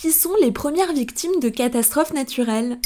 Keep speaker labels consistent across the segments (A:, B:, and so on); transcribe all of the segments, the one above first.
A: Qui sont les premières victimes de catastrophes naturelles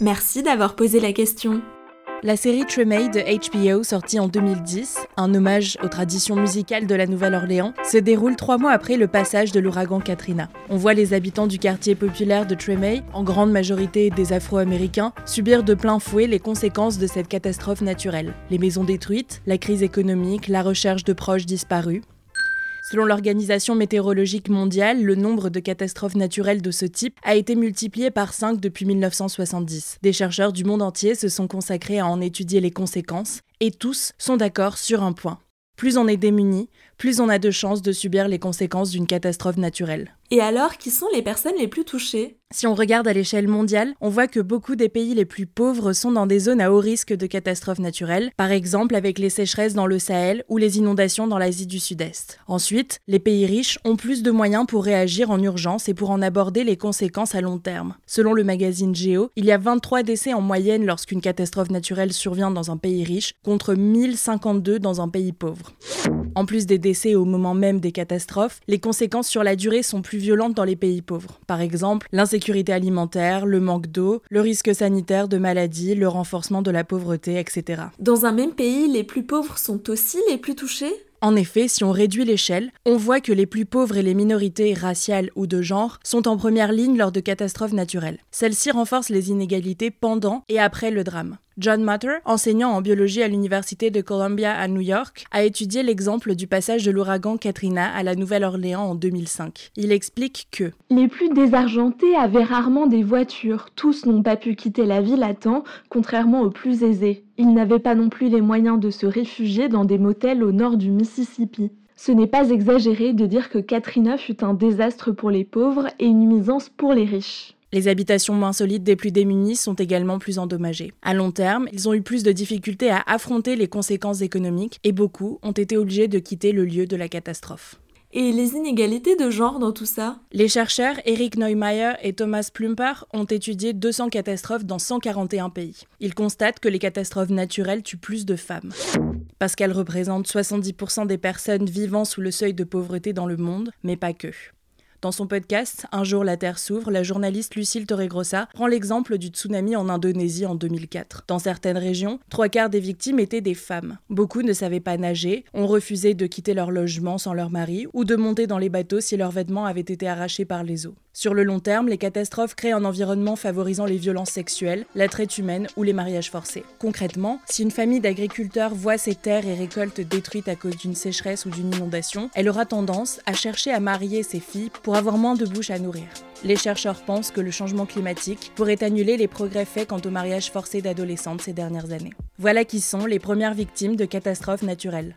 A: Merci d'avoir posé la question.
B: La série Tremay de HBO, sortie en 2010, un hommage aux traditions musicales de la Nouvelle-Orléans, se déroule trois mois après le passage de l'ouragan Katrina. On voit les habitants du quartier populaire de Tremay, en grande majorité des Afro-Américains, subir de plein fouet les conséquences de cette catastrophe naturelle. Les maisons détruites, la crise économique, la recherche de proches disparus, Selon l'Organisation météorologique mondiale, le nombre de catastrophes naturelles de ce type a été multiplié par 5 depuis 1970. Des chercheurs du monde entier se sont consacrés à en étudier les conséquences, et tous sont d'accord sur un point. Plus on est démuni, plus on a de chances de subir les conséquences d'une catastrophe naturelle.
A: Et alors, qui sont les personnes les plus touchées?
B: Si on regarde à l'échelle mondiale, on voit que beaucoup des pays les plus pauvres sont dans des zones à haut risque de catastrophes naturelles, par exemple avec les sécheresses dans le Sahel ou les inondations dans l'Asie du Sud-Est. Ensuite, les pays riches ont plus de moyens pour réagir en urgence et pour en aborder les conséquences à long terme. Selon le magazine Geo, il y a 23 décès en moyenne lorsqu'une catastrophe naturelle survient dans un pays riche, contre 1052 dans un pays pauvre. En plus des décès au moment même des catastrophes, les conséquences sur la durée sont plus violentes dans les pays pauvres. Par exemple, l'insécurité alimentaire, le manque d'eau, le risque sanitaire de maladies, le renforcement de la pauvreté, etc.
A: Dans un même pays, les plus pauvres sont aussi les plus touchés?
B: En effet, si on réduit l'échelle, on voit que les plus pauvres et les minorités raciales ou de genre sont en première ligne lors de catastrophes naturelles. Celles-ci renforcent les inégalités pendant et après le drame. John Matter, enseignant en biologie à l'Université de Columbia à New York, a étudié l'exemple du passage de l'ouragan Katrina à la Nouvelle-Orléans en 2005. Il explique que
C: Les plus désargentés avaient rarement des voitures, tous n'ont pas pu quitter la ville à temps, contrairement aux plus aisés. Ils n'avaient pas non plus les moyens de se réfugier dans des motels au nord du Mississippi. Ce n'est pas exagéré de dire que Katrina fut un désastre pour les pauvres et une nuisance pour les riches.
B: Les habitations moins solides des plus démunis sont également plus endommagées. À long terme, ils ont eu plus de difficultés à affronter les conséquences économiques et beaucoup ont été obligés de quitter le lieu de la catastrophe.
A: Et les inégalités de genre dans tout ça?
B: Les chercheurs Eric Neumayer et Thomas Plumper ont étudié 200 catastrophes dans 141 pays. Ils constatent que les catastrophes naturelles tuent plus de femmes. Parce qu'elles représentent 70% des personnes vivant sous le seuil de pauvreté dans le monde, mais pas que. Dans son podcast Un jour la Terre s'ouvre, la journaliste Lucille Torregrossa prend l'exemple du tsunami en Indonésie en 2004. Dans certaines régions, trois quarts des victimes étaient des femmes. Beaucoup ne savaient pas nager, ont refusé de quitter leur logement sans leur mari ou de monter dans les bateaux si leurs vêtements avaient été arrachés par les eaux. Sur le long terme, les catastrophes créent un environnement favorisant les violences sexuelles, la traite humaine ou les mariages forcés. Concrètement, si une famille d'agriculteurs voit ses terres et récoltes détruites à cause d'une sécheresse ou d'une inondation, elle aura tendance à chercher à marier ses filles pour avoir moins de bouches à nourrir. Les chercheurs pensent que le changement climatique pourrait annuler les progrès faits quant au mariage forcé d'adolescentes ces dernières années. Voilà qui sont les premières victimes de catastrophes naturelles.